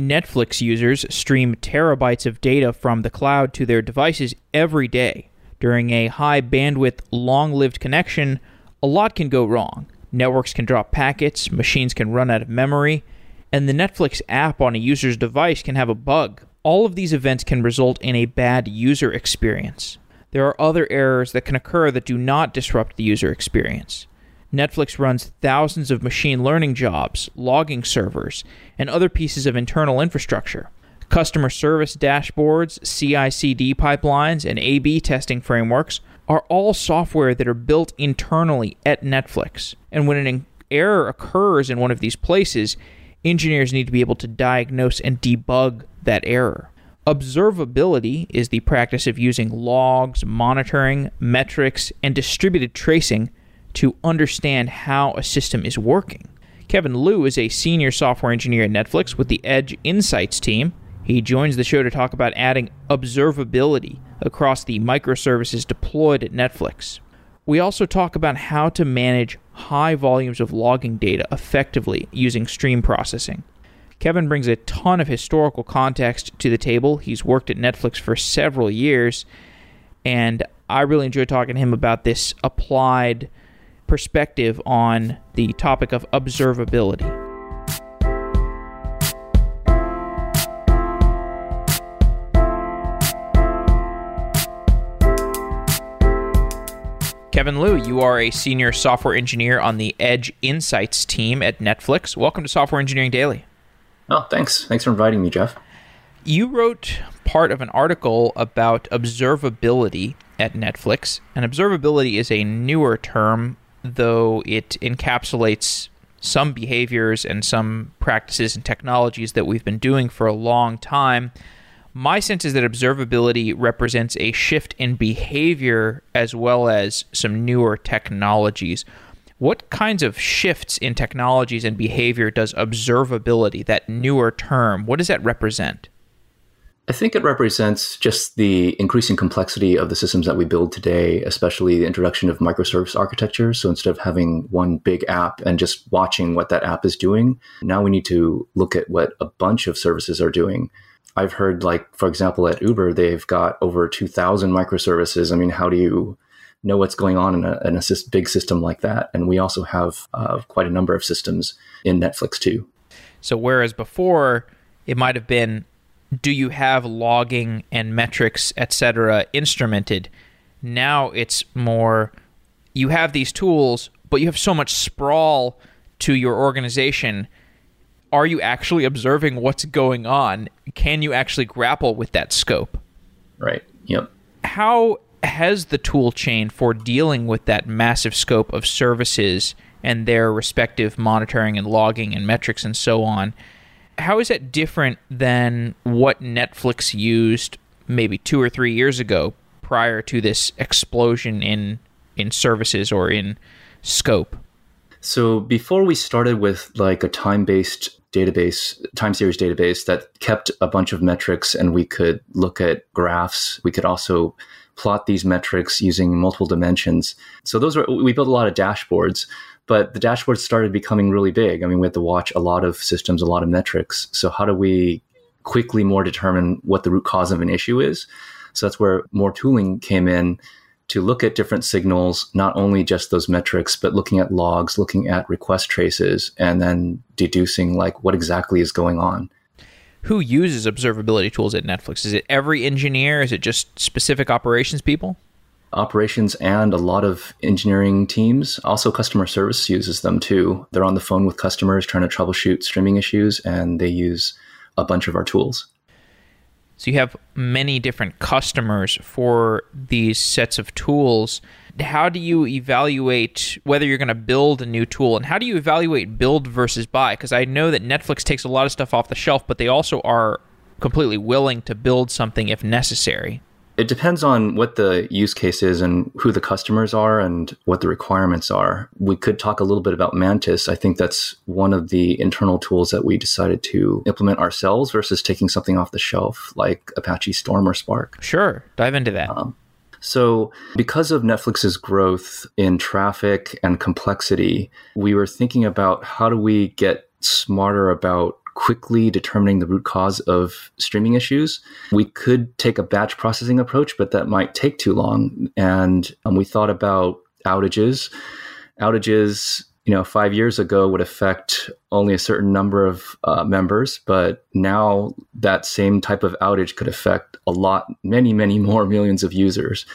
Netflix users stream terabytes of data from the cloud to their devices every day. During a high bandwidth, long lived connection, a lot can go wrong. Networks can drop packets, machines can run out of memory, and the Netflix app on a user's device can have a bug. All of these events can result in a bad user experience. There are other errors that can occur that do not disrupt the user experience. Netflix runs thousands of machine learning jobs, logging servers, and other pieces of internal infrastructure. Customer service dashboards, CI CD pipelines, and A B testing frameworks are all software that are built internally at Netflix. And when an error occurs in one of these places, engineers need to be able to diagnose and debug that error. Observability is the practice of using logs, monitoring, metrics, and distributed tracing to understand how a system is working. Kevin Lew is a senior software engineer at Netflix with the Edge Insights team. He joins the show to talk about adding observability across the microservices deployed at Netflix. We also talk about how to manage high volumes of logging data effectively using stream processing. Kevin brings a ton of historical context to the table. He's worked at Netflix for several years, and I really enjoy talking to him about this applied perspective on the topic of observability. Kevin Lew, you are a senior software engineer on the Edge Insights team at Netflix. Welcome to Software Engineering Daily. Oh, thanks. Thanks for inviting me, Jeff. You wrote part of an article about observability at Netflix, and observability is a newer term though it encapsulates some behaviors and some practices and technologies that we've been doing for a long time. My sense is that observability represents a shift in behavior as well as some newer technologies. What kinds of shifts in technologies and behavior does observability, that newer term, what does that represent? I think it represents just the increasing complexity of the systems that we build today, especially the introduction of microservice architecture. So instead of having one big app and just watching what that app is doing, now we need to look at what a bunch of services are doing. I've heard, like, for example, at Uber, they've got over 2,000 microservices. I mean, how do you know what's going on in a, in a big system like that? And we also have uh, quite a number of systems in Netflix, too. So, whereas before, it might have been do you have logging and metrics, etc., instrumented? Now it's more you have these tools, but you have so much sprawl to your organization. Are you actually observing what's going on? Can you actually grapple with that scope? Right. Yep. How has the tool chain for dealing with that massive scope of services and their respective monitoring and logging and metrics and so on? How is that different than what Netflix used maybe two or three years ago prior to this explosion in in services or in scope? So before we started with like a time-based database, time series database that kept a bunch of metrics and we could look at graphs. We could also plot these metrics using multiple dimensions. So those were we built a lot of dashboards but the dashboards started becoming really big. I mean, we had to watch a lot of systems, a lot of metrics. So how do we quickly more determine what the root cause of an issue is? So that's where more tooling came in to look at different signals, not only just those metrics, but looking at logs, looking at request traces, and then deducing like what exactly is going on. Who uses observability tools at Netflix? Is it every engineer? Is it just specific operations people? Operations and a lot of engineering teams. Also, customer service uses them too. They're on the phone with customers trying to troubleshoot streaming issues, and they use a bunch of our tools. So, you have many different customers for these sets of tools. How do you evaluate whether you're going to build a new tool? And how do you evaluate build versus buy? Because I know that Netflix takes a lot of stuff off the shelf, but they also are completely willing to build something if necessary. It depends on what the use case is and who the customers are and what the requirements are. We could talk a little bit about Mantis. I think that's one of the internal tools that we decided to implement ourselves versus taking something off the shelf like Apache Storm or Spark. Sure. Dive into that. Um, so, because of Netflix's growth in traffic and complexity, we were thinking about how do we get smarter about quickly determining the root cause of streaming issues. We could take a batch processing approach, but that might take too long. And um, we thought about outages. Outages, you know, five years ago would affect only a certain number of uh, members, but now that same type of outage could affect a lot, many, many more millions of users.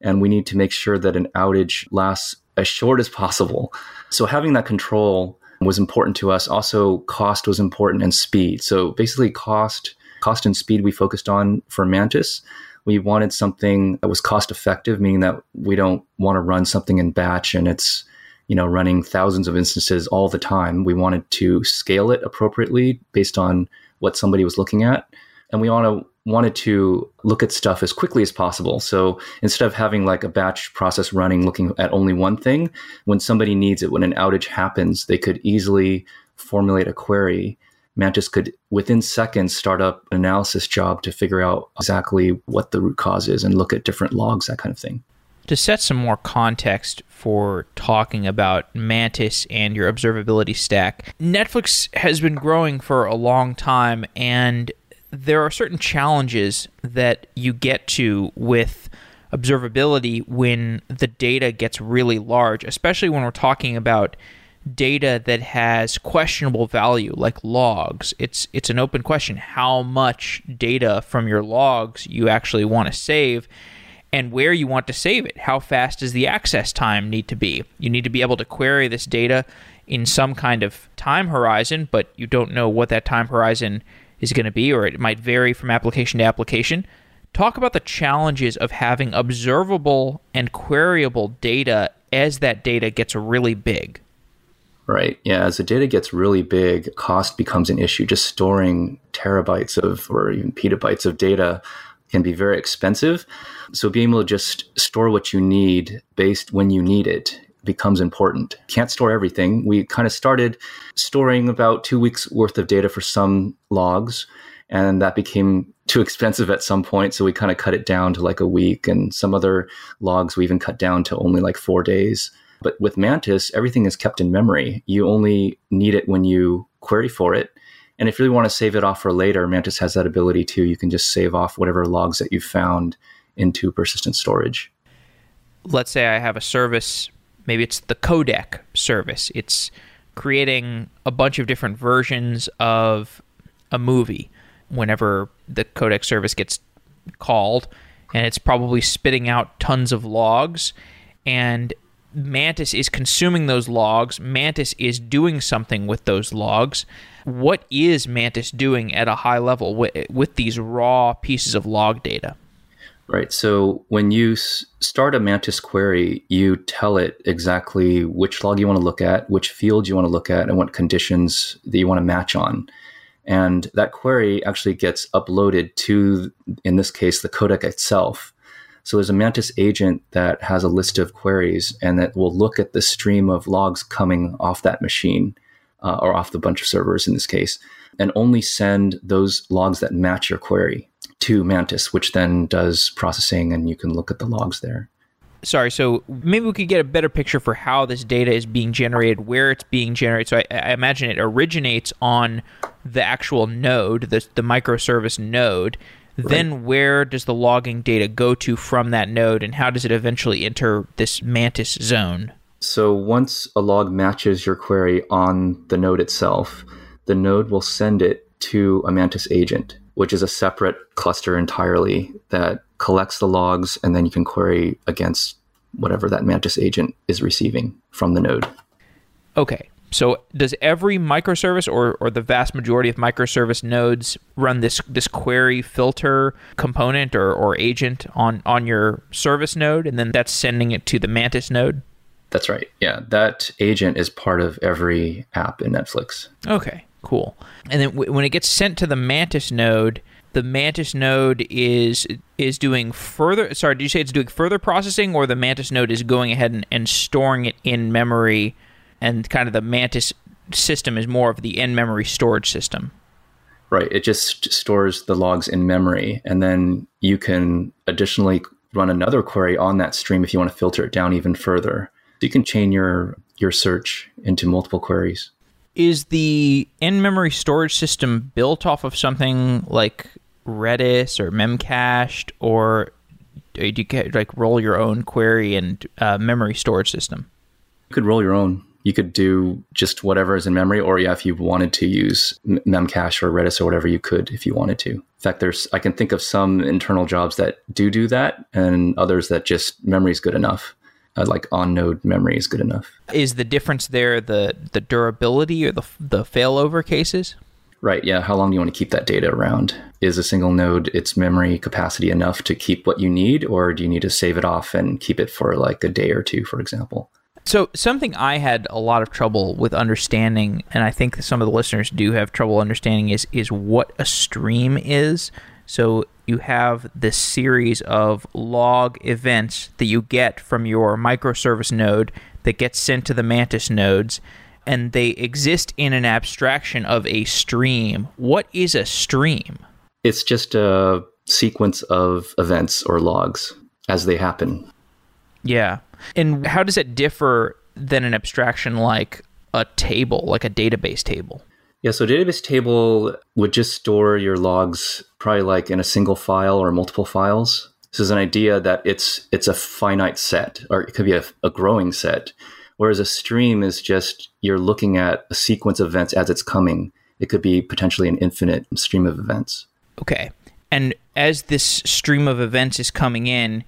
And we need to make sure that an outage lasts as short as possible. So having that control was important to us. Also, cost was important and speed. So basically, cost, cost and speed we focused on for Mantis. We wanted something that was cost effective, meaning that we don't want to run something in batch and it's you know running thousands of instances all the time. We wanted to scale it appropriately based on what somebody was looking at, and we want to wanted to look at stuff as quickly as possible. So instead of having like a batch process running looking at only one thing, when somebody needs it, when an outage happens, they could easily formulate a query. Mantis could, within seconds, start up an analysis job to figure out exactly what the root cause is and look at different logs, that kind of thing. To set some more context for talking about Mantis and your observability stack, Netflix has been growing for a long time, and there are certain challenges that you get to with observability when the data gets really large, especially when we're talking about data that has questionable value like logs. It's it's an open question how much data from your logs you actually want to save and where you want to save it. How fast does the access time need to be? You need to be able to query this data in some kind of time horizon, but you don't know what that time horizon is going to be, or it might vary from application to application. Talk about the challenges of having observable and queryable data as that data gets really big. Right. Yeah. As the data gets really big, cost becomes an issue. Just storing terabytes of or even petabytes of data can be very expensive. So being able to just store what you need based when you need it becomes important. Can't store everything. We kind of started storing about two weeks worth of data for some logs, and that became too expensive at some point. So we kind of cut it down to like a week, and some other logs we even cut down to only like four days. But with Mantis, everything is kept in memory. You only need it when you query for it. And if you really want to save it off for later, Mantis has that ability too. You can just save off whatever logs that you found into persistent storage. Let's say I have a service maybe it's the codec service. It's creating a bunch of different versions of a movie whenever the codec service gets called and it's probably spitting out tons of logs and Mantis is consuming those logs. Mantis is doing something with those logs. What is Mantis doing at a high level with, with these raw pieces of log data? Right. So when you s- start a Mantis query, you tell it exactly which log you want to look at, which field you want to look at, and what conditions that you want to match on. And that query actually gets uploaded to, in this case, the codec itself. So there's a Mantis agent that has a list of queries and that will look at the stream of logs coming off that machine uh, or off the bunch of servers in this case, and only send those logs that match your query to Mantis, which then does processing and you can look at the logs there. Sorry, so maybe we could get a better picture for how this data is being generated, where it's being generated. So I, I imagine it originates on the actual node, the, the microservice node. Right. Then where does the logging data go to from that node, and how does it eventually enter this Mantis zone? So once a log matches your query on the node itself, the node will send it to a Mantis agent which is a separate cluster entirely that collects the logs and then you can query against whatever that Mantis agent is receiving from the node. Okay. So does every microservice or, or the vast majority of microservice nodes run this this query filter component or, or agent on, on your service node and then that's sending it to the Mantis node? That's right. Yeah. That agent is part of every app in Netflix. Okay. Cool. And then w- when it gets sent to the Mantis node, the Mantis node is is doing further. Sorry, did you say it's doing further processing, or the Mantis node is going ahead and, and storing it in memory, and kind of the Mantis system is more of the in memory storage system. Right. It just stores the logs in memory, and then you can additionally run another query on that stream if you want to filter it down even further. So you can chain your your search into multiple queries. Is the in-memory storage system built off of something like Redis or Memcached, or do you like roll your own query and uh, memory storage system? You could roll your own. You could do just whatever is in memory, or yeah, if you wanted to use Memcache or Redis or whatever, you could if you wanted to. In fact, there's I can think of some internal jobs that do do that, and others that just memory is good enough uh, like on node memory is good enough. Is the difference there the the durability or the the failover cases? Right. Yeah. How long do you want to keep that data around? Is a single node its memory capacity enough to keep what you need, or do you need to save it off and keep it for like a day or two, for example? So something I had a lot of trouble with understanding, and I think some of the listeners do have trouble understanding, is is what a stream is. So you have this series of log events that you get from your microservice node that gets sent to the Mantis nodes, and they exist in an abstraction of a stream. What is a stream? It's just a sequence of events or logs as they happen. Yeah. And how does it differ than an abstraction like a table, like a database table? Yeah, so database table would just store your logs probably like in a single file or multiple files. This is an idea that it's it's a finite set, or it could be a, a growing set. Whereas a stream is just you're looking at a sequence of events as it's coming. It could be potentially an infinite stream of events. Okay. And as this stream of events is coming in,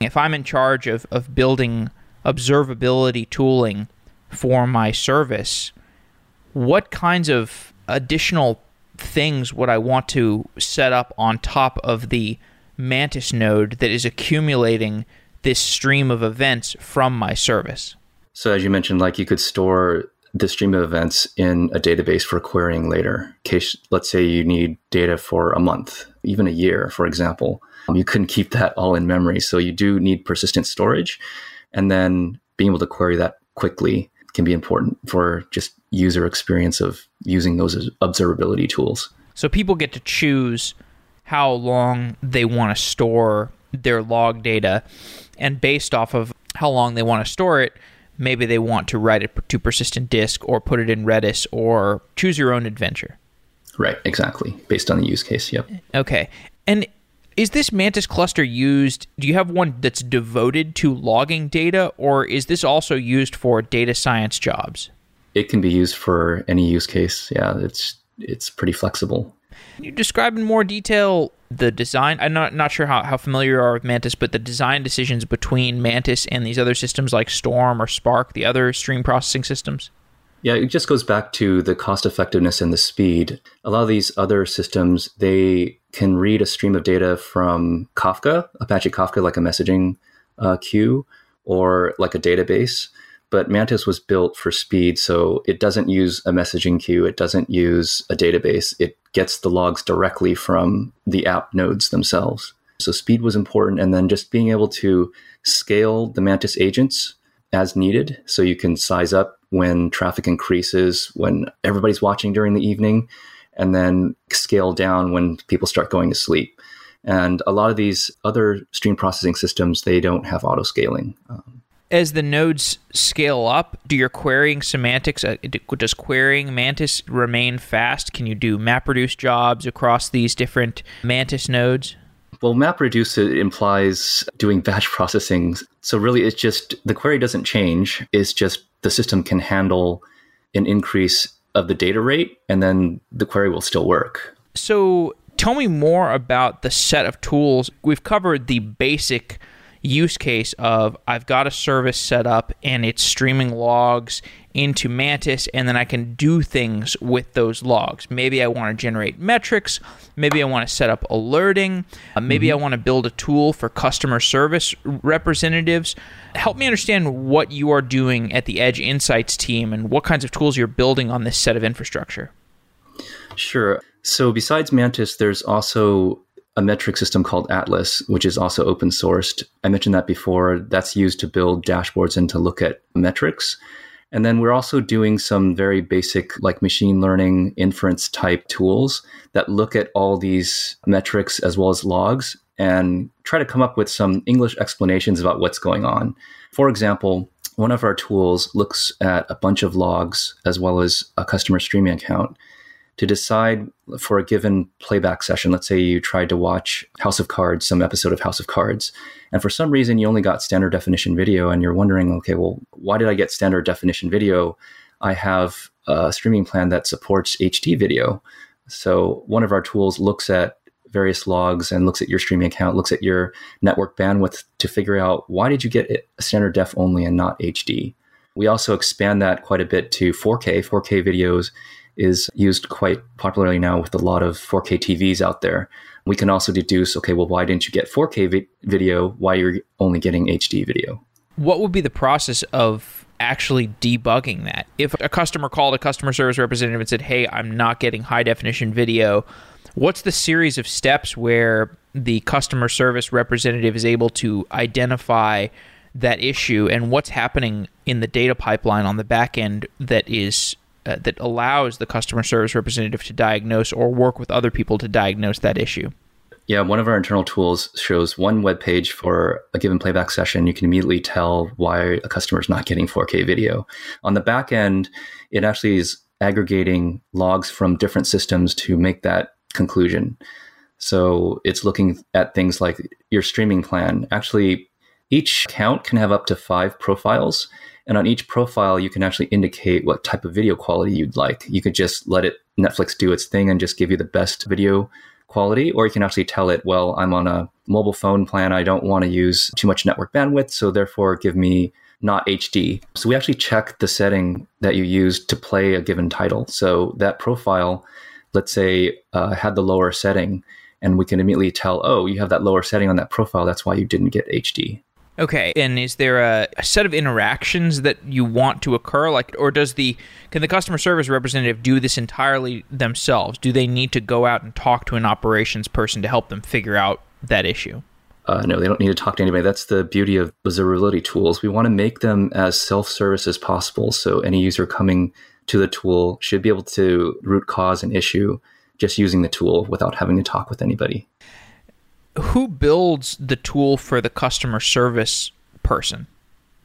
if I'm in charge of, of building observability tooling for my service, what kinds of additional things would I want to set up on top of the Mantis node that is accumulating this stream of events from my service? So, as you mentioned, like you could store the stream of events in a database for querying later. In case, let's say you need data for a month, even a year, for example. Um, you couldn't keep that all in memory. So, you do need persistent storage. And then being able to query that quickly can be important for just user experience of using those observability tools. So people get to choose how long they want to store their log data, and based off of how long they want to store it, maybe they want to write it to persistent disk or put it in Redis or choose your own adventure. Right, exactly, based on the use case. Yep. Okay. And is this Mantis cluster used? Do you have one that's devoted to logging data, or is this also used for data science jobs? It can be used for any use case. Yeah, it's it's pretty flexible. Can you describe in more detail the design? I'm not not sure how, how familiar you are with Mantis, but the design decisions between Mantis and these other systems like Storm or Spark, the other stream processing systems. Yeah, it just goes back to the cost effectiveness and the speed. A lot of these other systems, they can read a stream of data from Kafka, Apache Kafka, like a messaging uh, queue or like a database. But Mantis was built for speed, so it doesn't use a messaging queue, it doesn't use a database. It gets the logs directly from the app nodes themselves. So speed was important, and then just being able to scale the Mantis agents as needed, so you can size up when traffic increases, when everybody's watching during the evening, and then scale down when people start going to sleep. And a lot of these other stream processing systems, they don't have auto scaling. Um, As the nodes scale up, do your querying semantics, uh, does querying Mantis remain fast? Can you do MapReduce jobs across these different Mantis nodes? Well, MapReduce uh, implies doing batch processing. So really, it's just the query doesn't change. It's just the system can handle an increase of the data rate, and then the query will still work. So tell me more about the set of tools. We've covered the basic use case of I've got a service set up and it's streaming logs into Mantis, and then I can do things with those logs. Maybe I want to generate metrics. Maybe I want to set up alerting. Uh, maybe mm-hmm. I want to build a tool for customer service representatives. Help me understand what you are doing at the Edge Insights team and what kinds of tools you're building on this set of infrastructure. Sure. So, besides Mantis, there's also a metric system called Atlas, which is also open sourced. I mentioned that before. That's used to build dashboards and to look at metrics. And then we're also doing some very basic, like machine learning inference type tools that look at all these metrics as well as logs and try to come up with some English explanations about what's going on. For example, one of our tools looks at a bunch of logs as well as a customer streaming account to decide for a given playback session. Let's say you tried to watch House of Cards, some episode of House of Cards, and for some reason you only got standard definition video, and you're wondering, okay, well, why did I get standard definition video? I have a streaming plan that supports HD video. So one of our tools looks at various logs and looks at your streaming account, looks at your network bandwidth to figure out why did you get standard def only and not HD. We also expand that quite a bit to 4K. 4K videos is used quite popularly now with a lot of 4K TVs out there. We can also deduce, okay, well, why didn't you get 4K vi- video? Why you're only getting HD video? What would be the process of actually debugging that? If a customer called a customer service representative and said, "Hey, I'm not getting high definition video," what's the series of steps where the customer service representative is able to identify that issue and what's happening in the data pipeline on the back end that is uh, that allows the customer service representative to diagnose or work with other people to diagnose that issue. Yeah, one of our internal tools shows one web page for a given playback session. You can immediately tell why a customer is not getting 4K video. On the back end, it actually is aggregating logs from different systems to make that conclusion. So it's looking at things like your streaming plan. Actually, each account can have up to five profiles. And on each profile, you can actually indicate what type of video quality you'd like. You could just let it Netflix do its thing and just give you the best video quality, or you can actually tell it, well, I'm on a mobile phone plan. I don't want to use too much network bandwidth. So therefore, give me not HD. So we actually check the setting that you use to play a given title. So that profile, let's say, uh, had the lower setting, and we can immediately tell, oh, you have that lower setting on that profile. That's why you didn't get HD. Okay, and is there a, a, set of interactions that you want to occur, like, or does the can the customer service representative do this entirely themselves? Do they need to go out and talk to an operations person to help them figure out that issue? Uh, no, they don't need to talk to anybody. That's the beauty of observability tools. We want to make them as self-service as possible, so any user coming to the tool should be able to root cause an issue just using the tool without having to talk with anybody who builds the tool for the customer service person?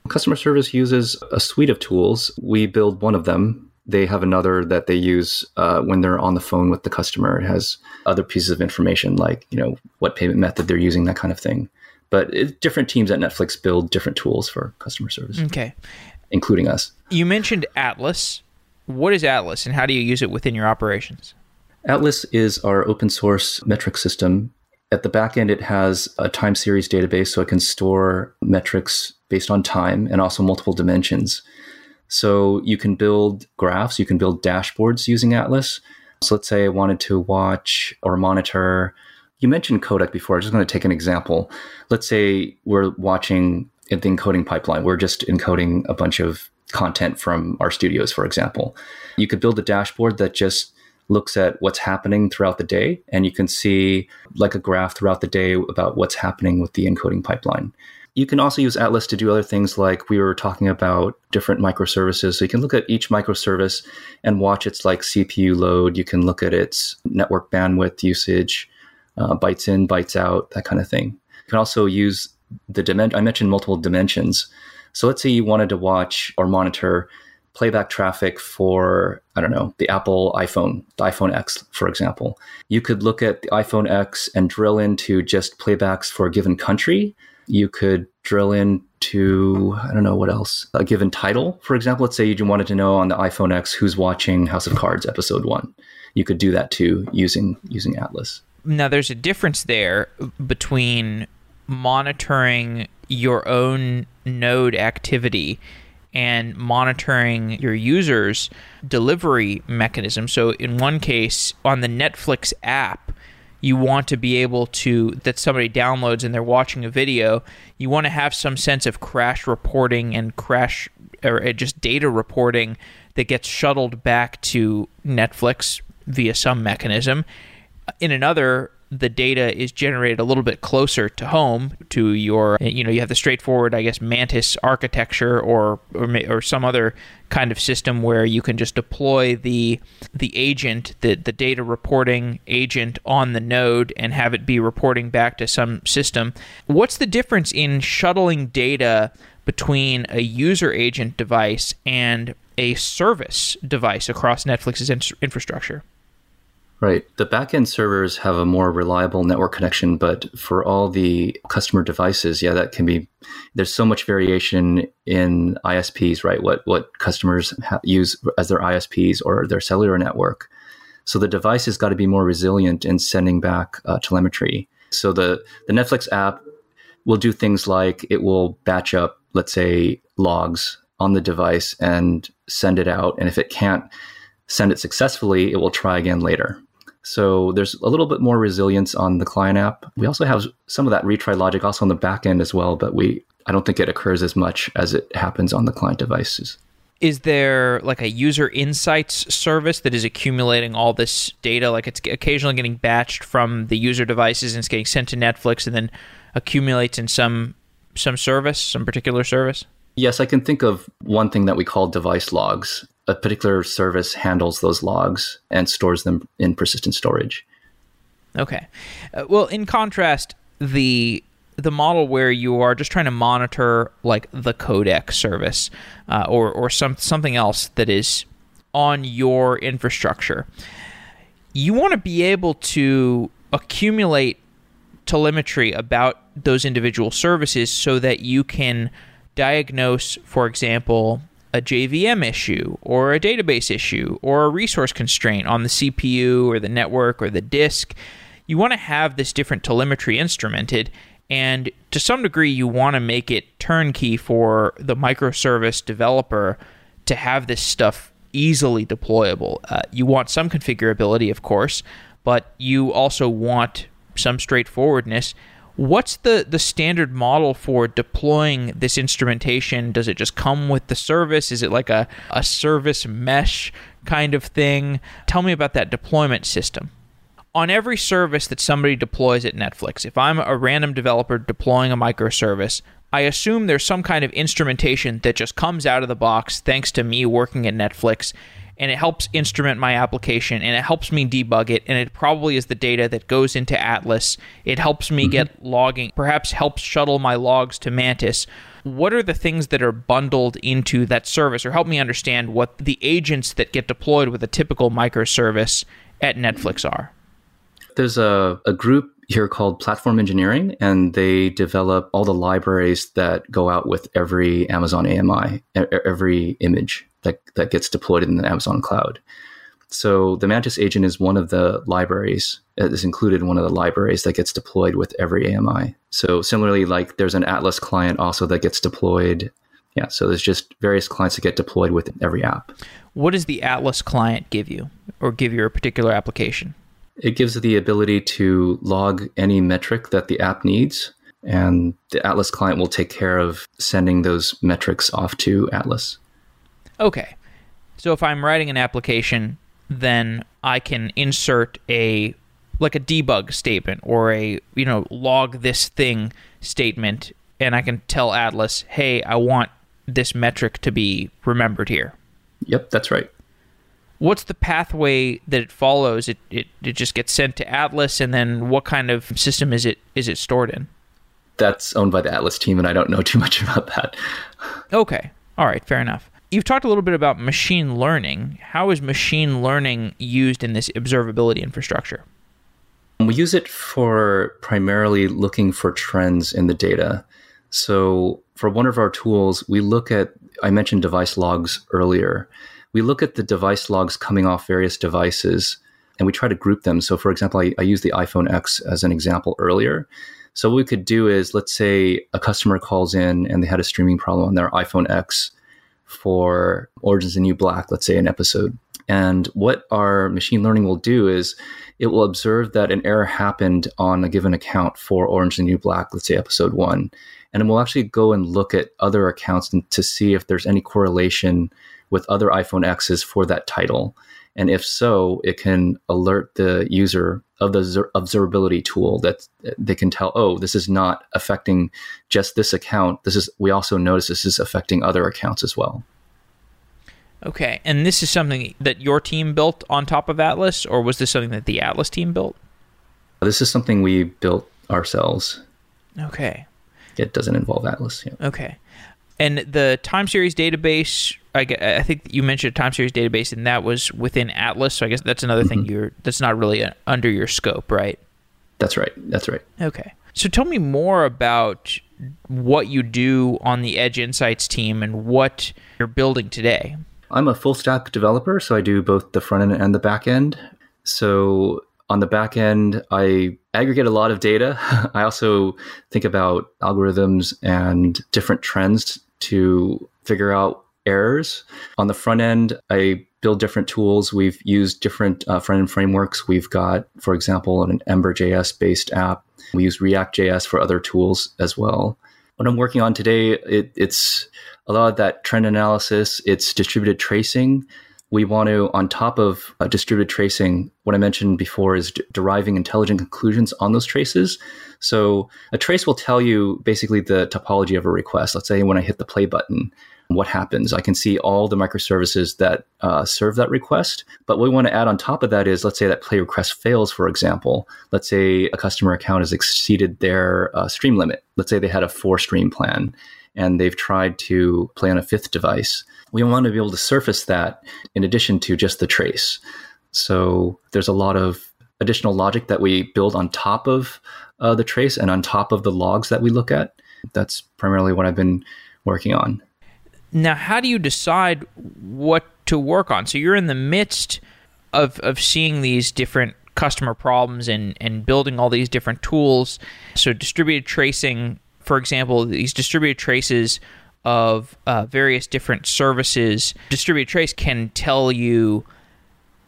Customer service uses a suite of tools. We build one of them. They have another that they use uh, when they're on the phone with the customer. It has other pieces of information like you know what payment method they're using, that kind of thing. But it, different teams at Netflix build different tools for customer service. Okay, including us. You mentioned Atlas. What is Atlas, and how do you use it within your operations? Atlas is our open source metric system at the back end, it has a time series database, so it can store metrics based on time and also multiple dimensions. So you can build graphs, you can build dashboards using Atlas. So let's say I wanted to watch or monitor. You mentioned codec before. I'm just going to take an example. Let's say we're watching the encoding pipeline. We're just encoding a bunch of content from our studios, for example. You could build a dashboard that just looks at what's happening throughout the day. And you can see like a graph throughout the day about what's happening with the encoding pipeline. You can also use Atlas to do other things like we were talking about different microservices. So you can look at each microservice and watch its like CPU load. You can look at its network bandwidth usage, uh, bytes in, bytes out, that kind of thing. You can also use the dimension. I mentioned multiple dimensions. So let's say you wanted to watch or monitor playback traffic for, I don't know, the Apple iPhone, the iPhone X, for example. You could look at the iPhone X and drill into just playbacks for a given country. You could drill into, I don't know what else, a given title. For example, let's say you wanted to know on the iPhone X who's watching House of Cards episode one. You could do that too using using Atlas. Now there's a difference there between monitoring your own node activity and monitoring your users' delivery mechanism. So, in one case, on the Netflix app, you want to be able to that somebody downloads and they're watching a video you want to have some sense of crash reporting and crash or uh, just data reporting that gets shuttled back to netflix via some mechanism in another the data is generated a little bit closer to home to your you know you have the straightforward i guess mantis architecture or or, or some other kind of system where you can just deploy the the agent the the data reporting agent on the node and have it be reporting back to some system what's the difference in shuttling data between a user agent device and a service device across Netflix's in- infrastructure. Right. The backend servers have a more reliable network connection, but for all the customer devices, yeah, that can be. There's so much variation in ISPs, right? What what customers ha- use as their ISPs or their cellular network. So the device has got to be more resilient in sending back uh, telemetry. So the the Netflix app will do things like it will batch up, let's say, logs on the device and send it out, and if it can't send it successfully, it will try again later. So there's a little bit more resilience on the client app. We also have some of that retry logic also on the back end as well, but we I don't think it occurs as much as it happens on the client devices. Is there like a user insights service that is accumulating all this data? Like it's occasionally getting batched from the user devices and it's getting sent to Netflix and then accumulates in some some service, some particular service? Yes, I can think of one thing that we call device logs a particular service handles those logs and stores them in persistent storage. Okay. Uh, well, in contrast, the the model where you are just trying to monitor like the codec service uh, or or some something else that is on your infrastructure, you want to be able to accumulate telemetry about those individual services so that you can diagnose, for example, a JVM issue or a database issue or a resource constraint on the CPU or the network or the disk. You want to have this different telemetry instrumented, and to some degree, you want to make it turnkey for the microservice developer to have this stuff easily deployable. Uh, you want some configurability, of course, but you also want some straightforwardness What's the, the standard model for deploying this instrumentation? Does it just come with the service? Is it like a, a service mesh kind of thing? Tell me about that deployment system. On every service that somebody deploys at Netflix, if I'm a random developer deploying a microservice, I assume there's some kind of instrumentation that just comes out of the box thanks to me working at Netflix and it helps instrument my application and it helps me debug it and it probably is the data that goes into atlas. It helps me mm-hmm. get logging perhaps helps shuttle my logs to mantis. What are the things that are bundled into that service or help me understand what the agents that get deployed with a typical microservice at netflix are? There's a, a group here called platform engineering and they develop all the libraries that go out with every amazon ami every image that, that gets deployed in the Amazon cloud. So the Mantis agent is one of the libraries that is included in one of the libraries that gets deployed with every AMI. So similarly, like there's an Atlas client also that gets deployed. Yeah, so there's just various clients that get deployed with every app. What does the Atlas client give you or give your particular application? It gives the ability to log any metric that the app needs, and the Atlas client will take care of sending those metrics off to Atlas. Okay. So if I'm writing an application, then I can insert a like a debug statement or a you know log this thing statement and I can tell Atlas, "Hey, I want this metric to be remembered here." Yep, that's right. What's the pathway that it follows? It, it it just gets sent to Atlas and then what kind of system is it is it stored in? That's owned by the Atlas team and I don't know too much about that. Okay. All right, fair enough. You've talked a little bit about machine learning. How is machine learning used in this observability infrastructure? We use it for primarily looking for trends in the data. So, for one of our tools, we look at, I mentioned device logs earlier. We look at the device logs coming off various devices and we try to group them. So, for example, I, I used the iPhone X as an example earlier. So, what we could do is, let's say a customer calls in and they had a streaming problem on their iPhone X for is the New Black, let's say an episode. And what our machine learning will do is it will observe that an error happened on a given account for Orange the New Black, let's say episode one. And it will actually go and look at other accounts to see if there's any correlation with other iPhone X's for that title. And if so, it can alert the user of the observability tool that they can tell, oh, this is not affecting just this account. This is we also notice this is affecting other accounts as well. Okay, and this is something that your team built on top of Atlas, or was this something that the Atlas team built? This is something we built ourselves. Okay. It doesn't involve Atlas. Yeah. Okay. And the time series database, I, I think you mentioned a time series database, and that was within Atlas. So I guess that's another thing mm-hmm. you're that's not really under your scope, right? That's right. That's right. Okay. So tell me more about what you do on the Edge Insights team and what you're building today. I'm a full stack developer, so I do both the front end and the back end. So on the back end, I aggregate a lot of data. I also think about algorithms and different trends to figure out errors. On the front end, I build different tools. We've used different uh, front end frameworks. We've got, for example, an Ember.js based app. We use React.js for other tools as well. What I'm working on today, it, it's a lot of that trend analysis. It's distributed tracing. We want to, on top of uh, distributed tracing, what I mentioned before is d- deriving intelligent conclusions on those traces. So a trace will tell you basically the topology of a request. Let's say when I hit the play button, what happens. I can see all the microservices that uh, serve that request. But what we want to add on top of that is, let's say that play request fails, for example. Let's say a customer account has exceeded their uh, stream limit. Let's say they had a four stream plan and they've tried to play on a fifth device. We want to be able to surface that in addition to just the trace. So there's a lot of additional logic that we build on top of uh, the trace and on top of the logs that we look at. That's primarily what I've been working on. Now, how do you decide what to work on? So you're in the midst of of seeing these different customer problems and and building all these different tools. So distributed tracing, for example, these distributed traces of uh, various different services. Distributed trace can tell you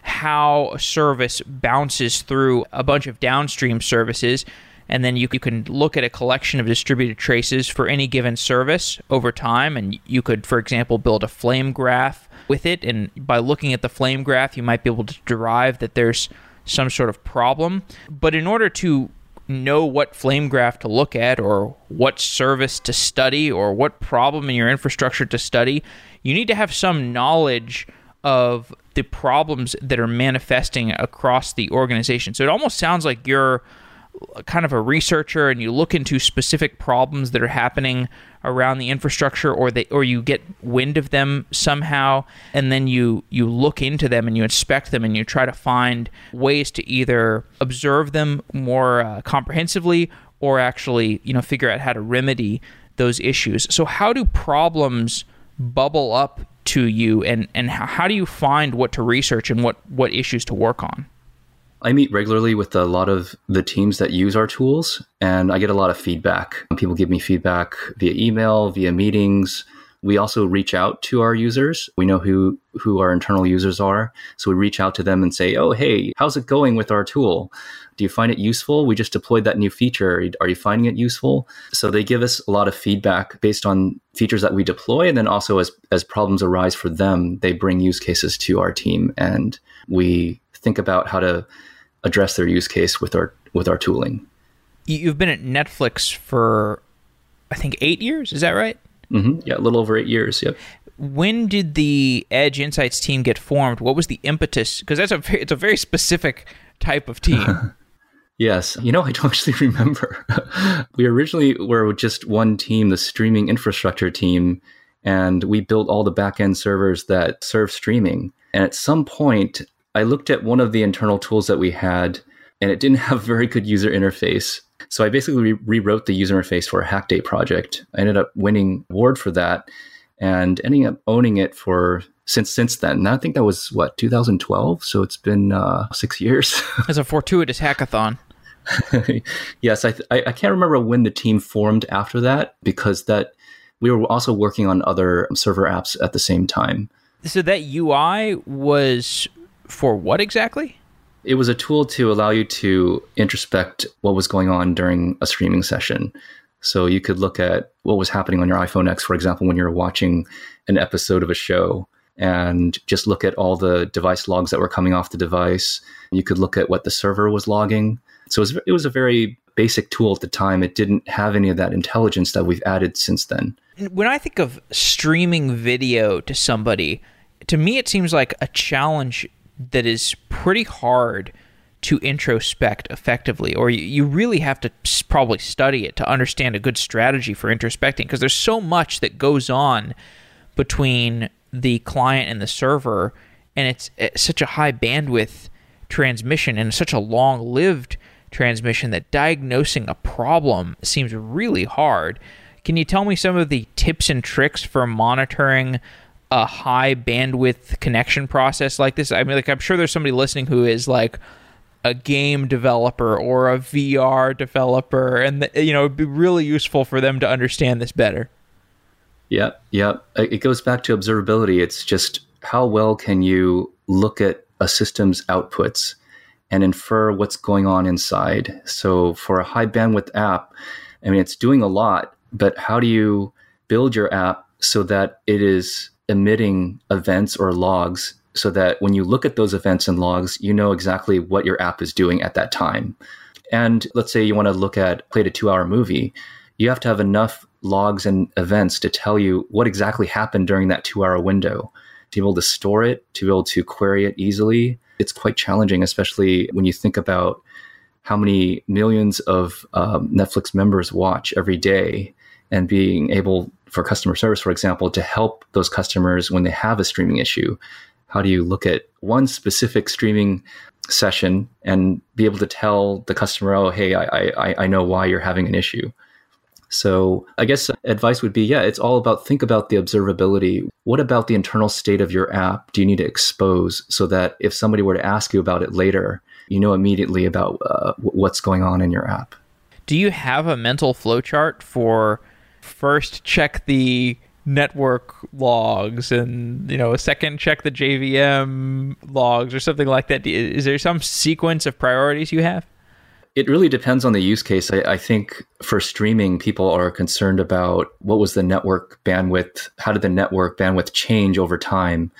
how a service bounces through a bunch of downstream services and then you, you can look at a collection of distributed traces for any given service over time. And you could for example build a flame graph with it. And by looking at the flame graph you might be able to derive that there's some sort of problem. But in order to know what flame graph to look at or what service to study or what problem in your infrastructure to study you need to have some knowledge of the problems that are manifesting across the organization. So it almost sounds like you're kind of a researcher and you look into specific problems that are happening around the infrastructure or they or you get wind of them somehow and then you you look into them and you inspect them and you try to find ways to either observe them more uh, comprehensively or actually you know figure out how to remedy those issues. So how do problems bubble up to you and and how, how do you find what to research and what what issues to work on I meet regularly with a lot of the teams that use our tools, and I get a lot of feedback. People give me feedback via email, via meetings. We also reach out to our users. We know who, who our internal users are. So we reach out to them and say, Oh, hey, how's it going with our tool? Do you find it useful? We just deployed that new feature. Are you finding it useful? So they give us a lot of feedback based on features that we deploy. And then also as, as problems arise for them, they bring use cases to our team and we think about how to address their use case with our with our tooling. You've been at Netflix for I think 8 years, is that right? Mm-hmm. Yeah, a little over 8 years, yep. When did the Edge Insights team get formed? What was the impetus? Because that's a very, it's a very specific type of team. Yes. You know, I don't actually remember. we originally were just one team, the streaming infrastructure team, and we built all the backend servers that serve streaming. And at some point, I looked at one of the internal tools that we had, and it didn't have very good user interface. So I basically re- rewrote the user interface for a Hackday project. I ended up winning award for that and ending up owning it for since since then. And I think that was what 2012. So it's been uh, six years. As a fortuitous hackathon. yes, I, th- I I can't remember when the team formed after that because that we were also working on other server apps at the same time. So that UI was for what exactly? It was a tool to allow you to introspect what was going on during a streaming session. So you could look at what was happening on your iPhone X, for example, when you're watching an episode of a show and just look at all the device logs that were coming off the device. You could look at what the server was logging. So it was, it was a very basic tool at the time. It didn't have any of that intelligence that we've added since then. When I think of streaming video to somebody, to me it seems like a challenge that is pretty hard to introspect effectively, or you, you really have to probably study it to understand a good strategy for introspecting because there's so much that goes on between the client and the server, and it's, it's such a high bandwidth transmission and such a long lived transmission that diagnosing a problem seems really hard. Can you tell me some of the tips and tricks for monitoring a high bandwidth connection process like this? I mean, like I'm sure there's somebody listening who is like a game developer or a VR developer, and you know, it'd be really useful for them to understand this better. Yep, yep. It goes back to observability. It's just how well can you look at a system's outputs and infer what's going on inside. So for a high bandwidth app, I mean, it's doing a lot, but how do you build your app so that it is emitting events or logs so that when you look at those events and logs, you know exactly what your app is doing at that time. And let's say you want to look at played a two hour movie, you have to have enough logs and events to tell you what exactly happened during that two hour window. To be able to store it, to be able to query it easily, it's quite challenging, especially when you think about how many millions of um, Netflix members watch every day and being able for customer service, for example, to help those customers when they have a streaming issue. How do you look at one specific streaming session and be able to tell the customer, oh, hey, I, I, I know why you're having an issue? So I guess advice would be, yeah, it's all about think about the observability. What about the internal state of your app do you need to expose so that if somebody were to ask you about it later, you know immediately about uh, what's going on in your app? Do you have a mental flowchart for first check the network logs and you know a second check the JVM logs or something like that? Is there some sequence of priorities you have? It really depends on the use case. I, I, think for streaming, people are concerned about what was the network bandwidth, how did the network bandwidth change over time?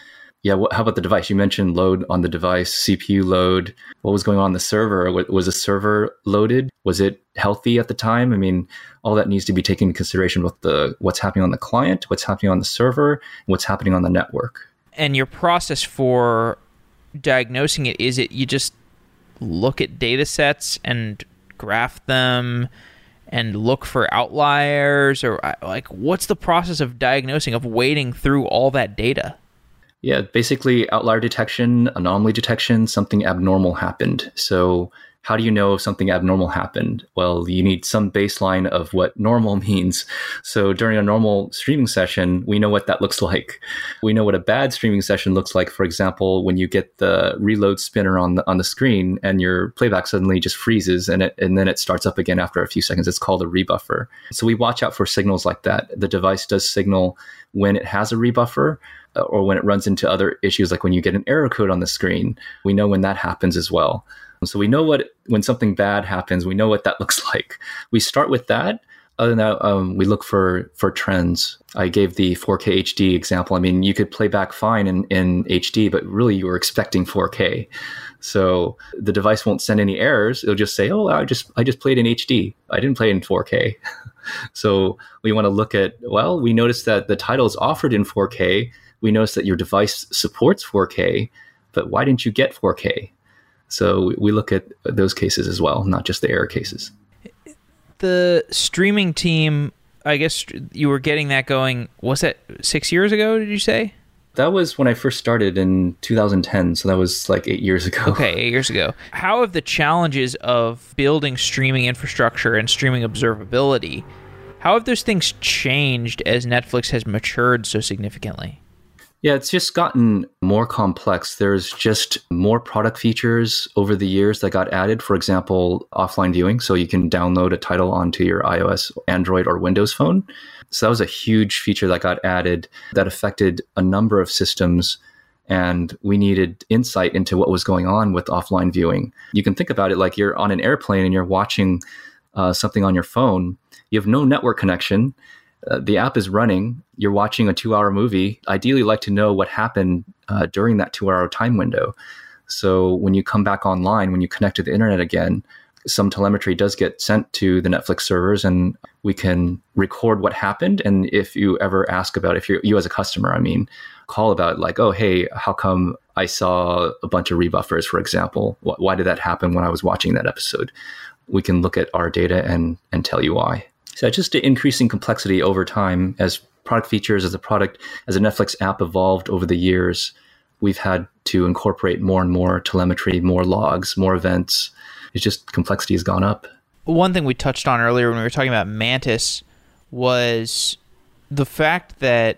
Yeah, what, how about the device? You mentioned load on the device, CPU load. What was going on the server? Was the server loaded? Was it healthy at the time? I mean, all that needs to be taken into consideration with the what's happening on the client, what's happening on the server, what's happening on the network. And your process for diagnosing it is it you just look at data sets and graph them and look for outliers or like what's the process of diagnosing of wading through all that data yeah basically outlier detection anomaly detection something abnormal happened so how do you know if something abnormal happened? Well, you need some baseline of what normal means. So during a normal streaming session, we know what that looks like. We know what a bad streaming session looks like. For example, when you get the reload spinner on the on the screen and your playback suddenly just freezes and it and then it starts up again after a few seconds. It's called a rebuffer. So we watch out for signals like that. The device does signal when it has a rebuffer or when it runs into other issues like when you get an error code on the screen. We know when that happens as well. So we know what when something bad happens, we know what that looks like. We start with that. Other than that, um, we look for for trends. I gave the 4K HD example. I mean, you could play back fine in, in HD, but really you were expecting 4K. So the device won't send any errors. It'll just say, "Oh, I just I just played in HD. I didn't play in 4K." so we want to look at well, we noticed that the title is offered in 4K. We noticed that your device supports 4K, but why didn't you get 4K? So we look at those cases as well, not just the error cases. The streaming team, I guess you were getting that going. Was that six years ago? Did you say? That was when I first started in 2010. So that was like eight years ago. Okay, eight years ago. How have the challenges of building streaming infrastructure and streaming observability, how have those things changed as Netflix has matured so significantly? Yeah, it's just gotten more complex. There's just more product features over the years that got added. For example, offline viewing. So you can download a title onto your iOS, Android, or Windows phone. So that was a huge feature that got added that affected a number of systems. And we needed insight into what was going on with offline viewing. You can think about it like you're on an airplane and you're watching uh, something on your phone. You have no network connection uh, the app is running, you're watching a two hour movie, ideally like to know what happened uh, during that two hour time window. So when you come back online, when you connect to the internet again, some telemetry does get sent to the Netflix servers and we can record what happened. And if you ever ask about, if you you as a customer, I mean, call about like, oh, hey, how come I saw a bunch of rebuffers, for example. Why did that happen when I was watching that episode? We can look at our data and, and tell you why. So just increasing complexity over time as product features, as a product, as a Netflix app evolved over the years, we've had to incorporate more and more telemetry, more logs, more events. It's just complexity has gone up. One thing we touched on earlier when we were talking about Mantis was the fact that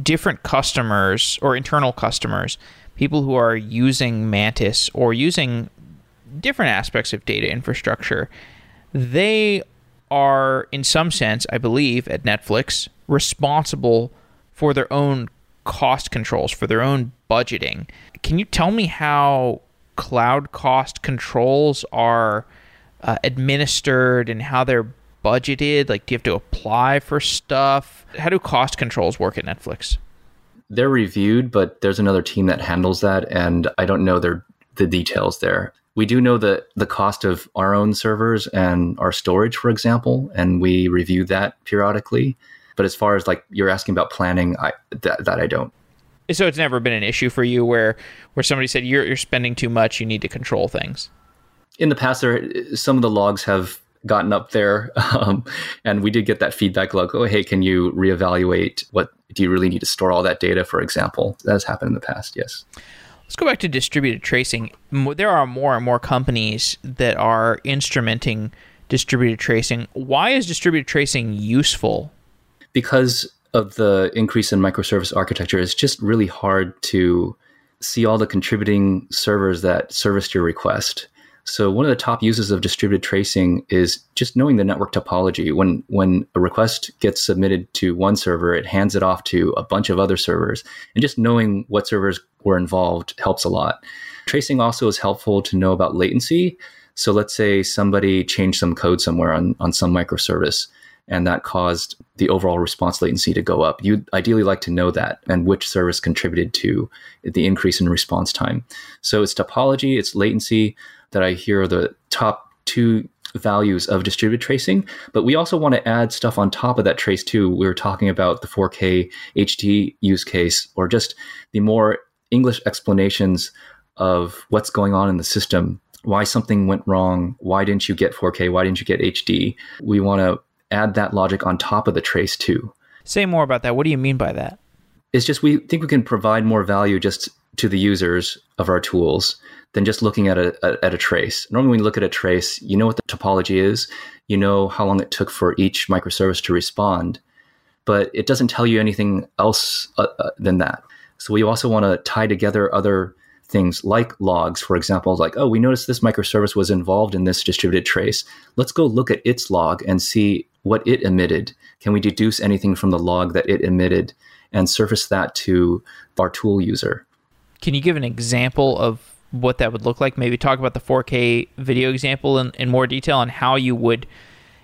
different customers or internal customers, people who are using Mantis or using different aspects of data infrastructure, they are, in some sense, I believe, at Netflix, responsible for their own cost controls, for their own budgeting. Can you tell me how cloud cost controls are uh, administered and how they're budgeted? Like, do you have to apply for stuff? How do cost controls work at Netflix? They're reviewed, but there's another team that handles that, and I don't know their the details there. We do know the the cost of our own servers and our storage, for example, and we review that periodically. But as far as like you're asking about planning, I that, that I don't. So it's never been an issue for you where where somebody said you're you're spending too much, you need to control things. In the past, there some of the logs have gotten up there, um, and we did get that feedback like, oh hey, can you reevaluate what do you really need to store all that data? For example, that has happened in the past. Yes. Let's go back to distributed tracing. There are more and more companies that are instrumenting distributed tracing. Why is distributed tracing useful? Because of the increase in microservice architecture, it's just really hard to see all the contributing servers that serviced your request. So one of the top uses of distributed tracing is just knowing the network topology. When when a request gets submitted to one server, it hands it off to a bunch of other servers, and just knowing what servers were involved helps a lot. Tracing also is helpful to know about latency. So let's say somebody changed some code somewhere on, on some microservice and that caused the overall response latency to go up. You'd ideally like to know that and which service contributed to the increase in response time. So it's topology, it's latency that I hear are the top two values of distributed tracing, but we also want to add stuff on top of that trace too. We were talking about the 4K HD use case or just the more English explanations of what's going on in the system why something went wrong, why didn't you get 4K, why didn't you get HD. We want to add that logic on top of the trace too. Say more about that. What do you mean by that? It's just we think we can provide more value just to the users of our tools than just looking at a, a, at a trace. Normally, when you look at a trace, you know what the topology is, you know how long it took for each microservice to respond, but it doesn't tell you anything else uh, uh, than that. So we also want to tie together other things like logs, for example, like, oh, we noticed this microservice was involved in this distributed trace. Let's go look at its log and see what it emitted. Can we deduce anything from the log that it emitted and surface that to our tool user? Can you give an example of what that would look like? Maybe talk about the 4K video example in, in more detail and how you would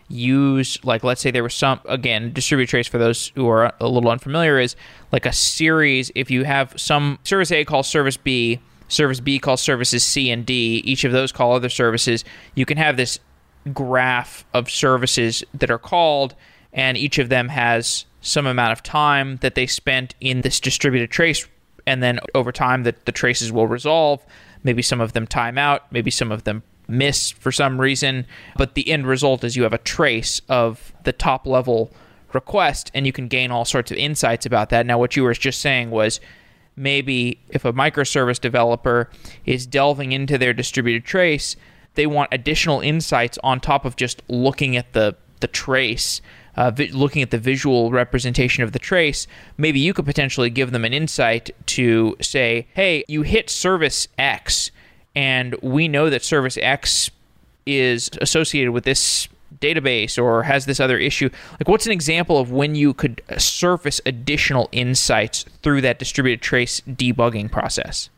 use like let's say there was some again distributed trace for those who are a little unfamiliar is like a series if you have some service a calls service b service b calls services c and d each of those call other services you can have this graph of services that are called, and each of them has some amount of time that they spent in this distributed trace. And then over time, that the traces will resolve. Maybe some of them time out, maybe some of them miss for some reason. But the end result is you have a trace of the top level request, and you can gain all sorts of insights about that. Now, what you were just saying was maybe if a microservice developer is delving into their distributed trace, they want additional insights on top of just looking at the the trace, uh, vi- looking at the visual representation of the trace. Maybe you could potentially give them an insight to say, "Hey, you hit service X, and we know that service X is associated with this." database or has this other issue like what's an example of when you could surface additional insights through that distributed trace debugging process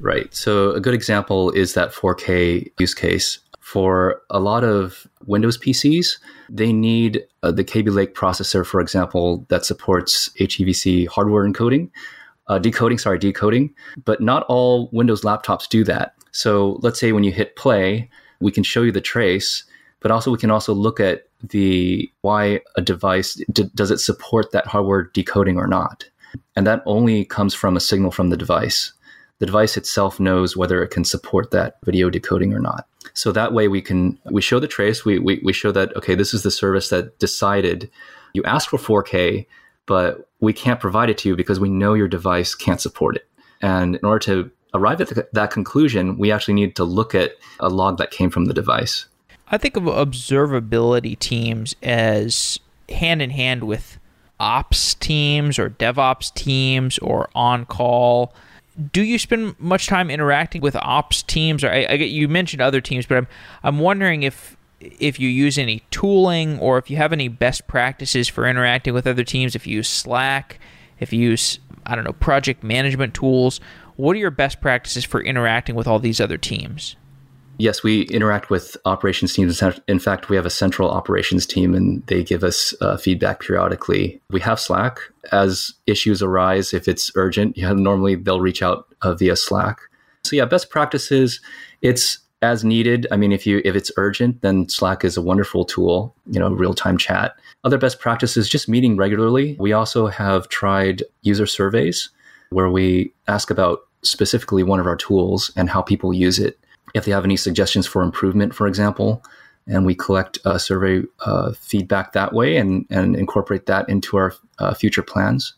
Right. So a good example is that 4K use case. For a lot of Windows PCs, they need uh, the Kaby Lake processor, for example, that supports HEVC hardware encoding, uh, decoding, sorry, decoding. But not all Windows laptops do that. So let's say when you hit play, we can show you the trace, but also we can also look at the why a device d- does it support that hardware decoding or not. And that only comes from a signal from the device. the device itself knows whether it can support that video decoding or not. So that way we can we show the trace, we we, we show that okay, this is the service that decided you asked for 4K, but we can't provide it to you because we know your device can't support it. And in order to arrive at the, that conclusion, we actually need to look at a log that came from the device. I think of observability teams as hand in hand with ops teams or DevOps teams or on call. Do you spend much time interacting with ops teams? Or I, I, you mentioned other teams, but I'm I'm wondering if if you use any tooling or if you have any best practices for interacting with other teams. If you use Slack, if you use I don't know project management tools, what are your best practices for interacting with all these other teams? Yes, we interact with operations teams. In fact, we have a central operations team and they give us uh, feedback periodically. We have Slack. As issues arise, if it's urgent, yeah, normally they'll reach out uh, via Slack. So, yeah, best practices, it's as needed. I mean, if you if it's urgent, then Slack is a wonderful tool, you know, real-time chat. Other best practices, just meeting regularly. We also have tried user surveys where we ask about specifically one of our tools and how people use it. If they have any suggestions for improvement, for example, and we collect uh, survey uh, feedback that way and, and incorporate that into our uh, future plans.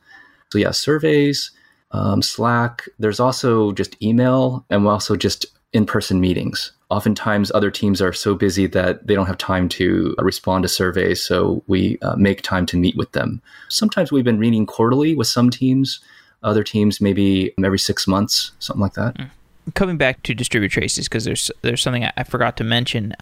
So, yeah, surveys, um, Slack. There's also just email and also just in person meetings. Oftentimes, other teams are so busy that they don't have time to respond to surveys, so we uh, make time to meet with them. Sometimes we've been meeting quarterly with some teams other teams maybe every six months, something like that. Mm. Coming back to distributed traces, because there's there's something I forgot to mention.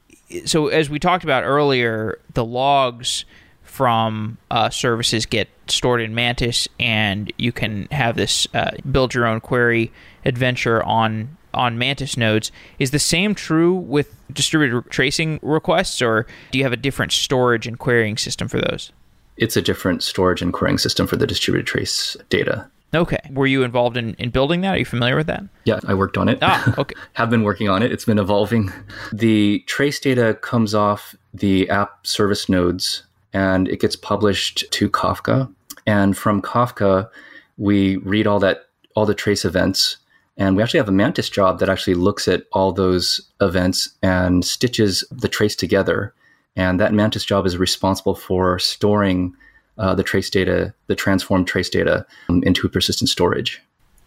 So as we talked about earlier, the logs from uh, services get stored in Mantis, and you can have this uh, build your own query adventure on on Mantis nodes. Is the same true with distributed tracing requests, or do you have a different storage and querying system for those? It's a different storage and querying system for the distributed trace data. Okay. Were you involved in, in building that? Are you familiar with that? Yeah, I worked on it. Ah, okay. Have been working on it. It's been evolving. The trace data comes off the app service nodes and it gets published to Kafka. And from Kafka, we read all that all the trace events and we actually have a mantis job that actually looks at all those events and stitches the trace together and that mantis job is responsible for storing uh, the trace data, the transformed trace data um, into persistent storage.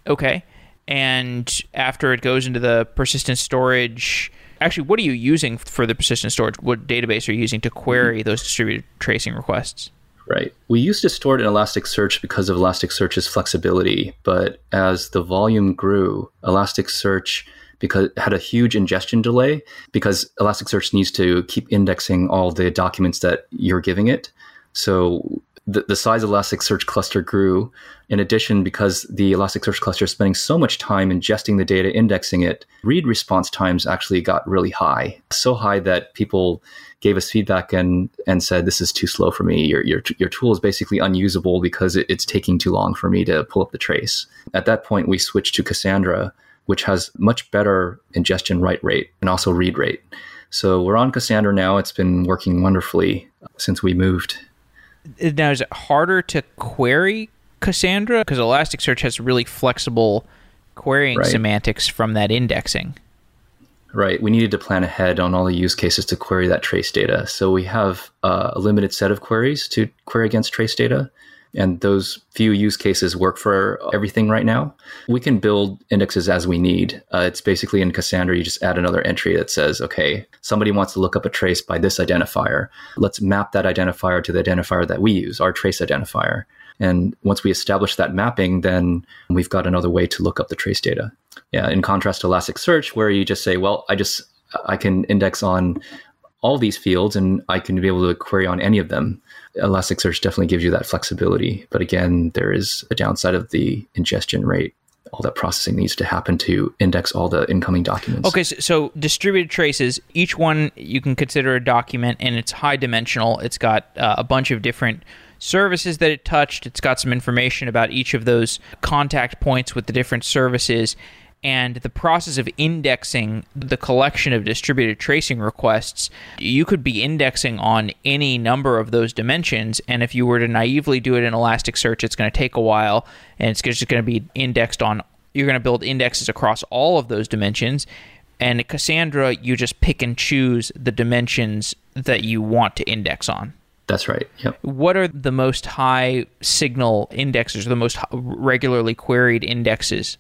Okay. And after it goes into the persistent storage, actually, what are you using for the persistent storage? What database are you using to query those distributed tracing requests? Right. We used to store it in Elasticsearch because of Elasticsearch's flexibility, but as the volume grew, Elasticsearch because had a huge ingestion delay because Elasticsearch needs to keep indexing all the documents that you're giving it. So the, the size of Elasticsearch cluster grew. In addition, because the Elasticsearch cluster is spending so much time ingesting the data, indexing it, read response times actually got really high. So high that people gave us feedback and and said, "This is too slow for me. Your your your tool is basically unusable because it, it's taking too long for me to pull up the trace." At that point, we switched to Cassandra, which has much better ingestion write rate and also read rate. So we're on Cassandra now. It's been working wonderfully since we moved now is it harder to query Cassandra because Elasticsearch has really flexible querying right. semantics from that indexing. Right. We needed to plan ahead on all the use cases to query that trace data. So we have uh, a limited set of queries to query against trace data and those few use cases work for everything right now. We can build indexes as we need. Uh, it's basically in Cassandra, you just add another entry that says, okay, somebody wants to look up a trace by this identifier. Let's map that identifier to the identifier that we use, our trace identifier. And once we establish that mapping, then we've got another way to look up the trace data. Yeah, in contrast to Elasticsearch, where you just say, well, I just I can index on all these fields and I can be able to query on any of them. Elasticsearch definitely gives you that flexibility. But again, there is a downside of the ingestion rate. All that processing needs to happen to index all the incoming documents. Okay, so, so distributed traces, each one you can consider a document and it's high dimensional. It's got uh, a bunch of different services that it touched. It's got some information about each of those contact points with the different services and the process of indexing the collection of distributed tracing requests, you could be indexing on any number of those dimensions. And if you were to naively do it in Elasticsearch, it's going to take a while and it's just going to be indexed on you're going to build indexes across all of those dimensions. And Cassandra, you just pick and choose the dimensions that you want to index on. That's right. Yep. What are the most high signal indexes, or the most regularly queried indexes?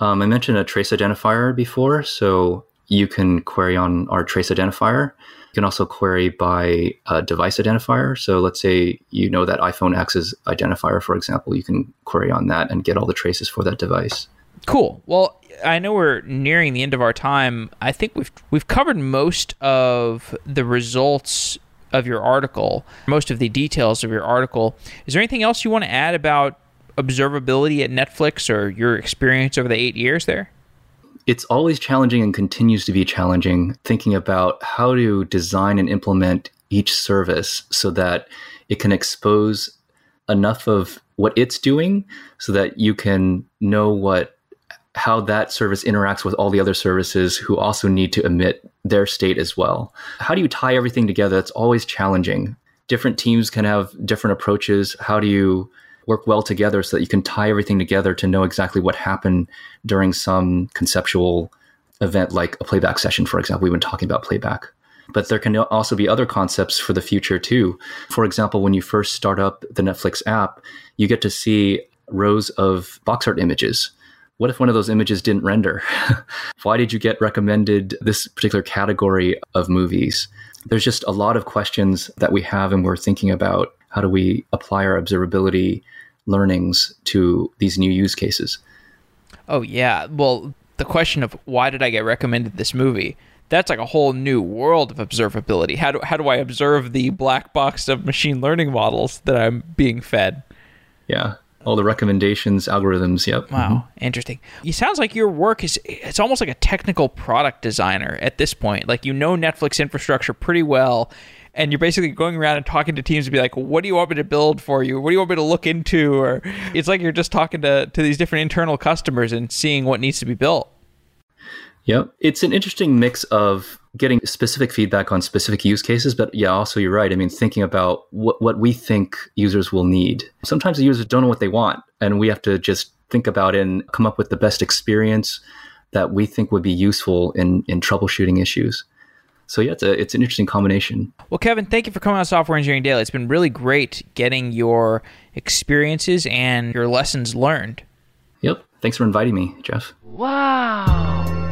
Um, I mentioned a trace identifier before, so you can query on our trace identifier. You can also query by a device identifier. So let's say you know that iPhone X's identifier, for example, you can query on that and get all the traces for that device. Cool. Well, I know we're nearing the end of our time. I think we've we've covered most of the results of your article, most of the details of your article. Is there anything else you want to add about observability at Netflix or your experience over the eight years there? It's always challenging and continues to be challenging thinking about how to design and implement each service so that it can expose enough of what it's doing so that you can know what how that service interacts with all the other services who also need to emit their state as well. How do you tie everything together? It's always challenging. Different teams can have different approaches. How do you work well together so that you can tie everything together to know exactly what happened during some conceptual event like a playback session, for example? We've been talking about playback. But there can also be other concepts for the future too. For example, when you first start up the Netflix app, you get to see rows of box art images what if one of those images didn't render? Why did you get recommended this particular category of movies? There's just a lot of questions that we have, and we're thinking about how do we apply our observability learnings to these new use cases. Oh, yeah. Well, the question of why did I get recommended this movie? That's like a whole new world of observability. How do, how do I observe the black box of machine learning models that I'm being fed? Yeah all the recommendations algorithms yep wow mm-hmm. interesting it sounds like your work is it's almost like a technical product designer at this point like you know netflix infrastructure pretty well and you're basically going around and talking to teams to be like what do you want me to build for you what do you want me to look into or it's like you're just talking to, to these different internal customers and seeing what needs to be built Yep. It's an interesting mix of getting specific feedback on specific use cases, but yeah, also you're right. I mean, thinking about what, what we think users will need. Sometimes the users don't know what they want, and we have to just think about and come up with the best experience that we think would be useful in, in troubleshooting issues. So yeah, it's, a, it's an interesting combination. Well, Kevin, thank you for coming on Software Engineering Daily. It's been really great getting your experiences and your lessons learned. Yep. Thanks for inviting me, Jeff. Wow.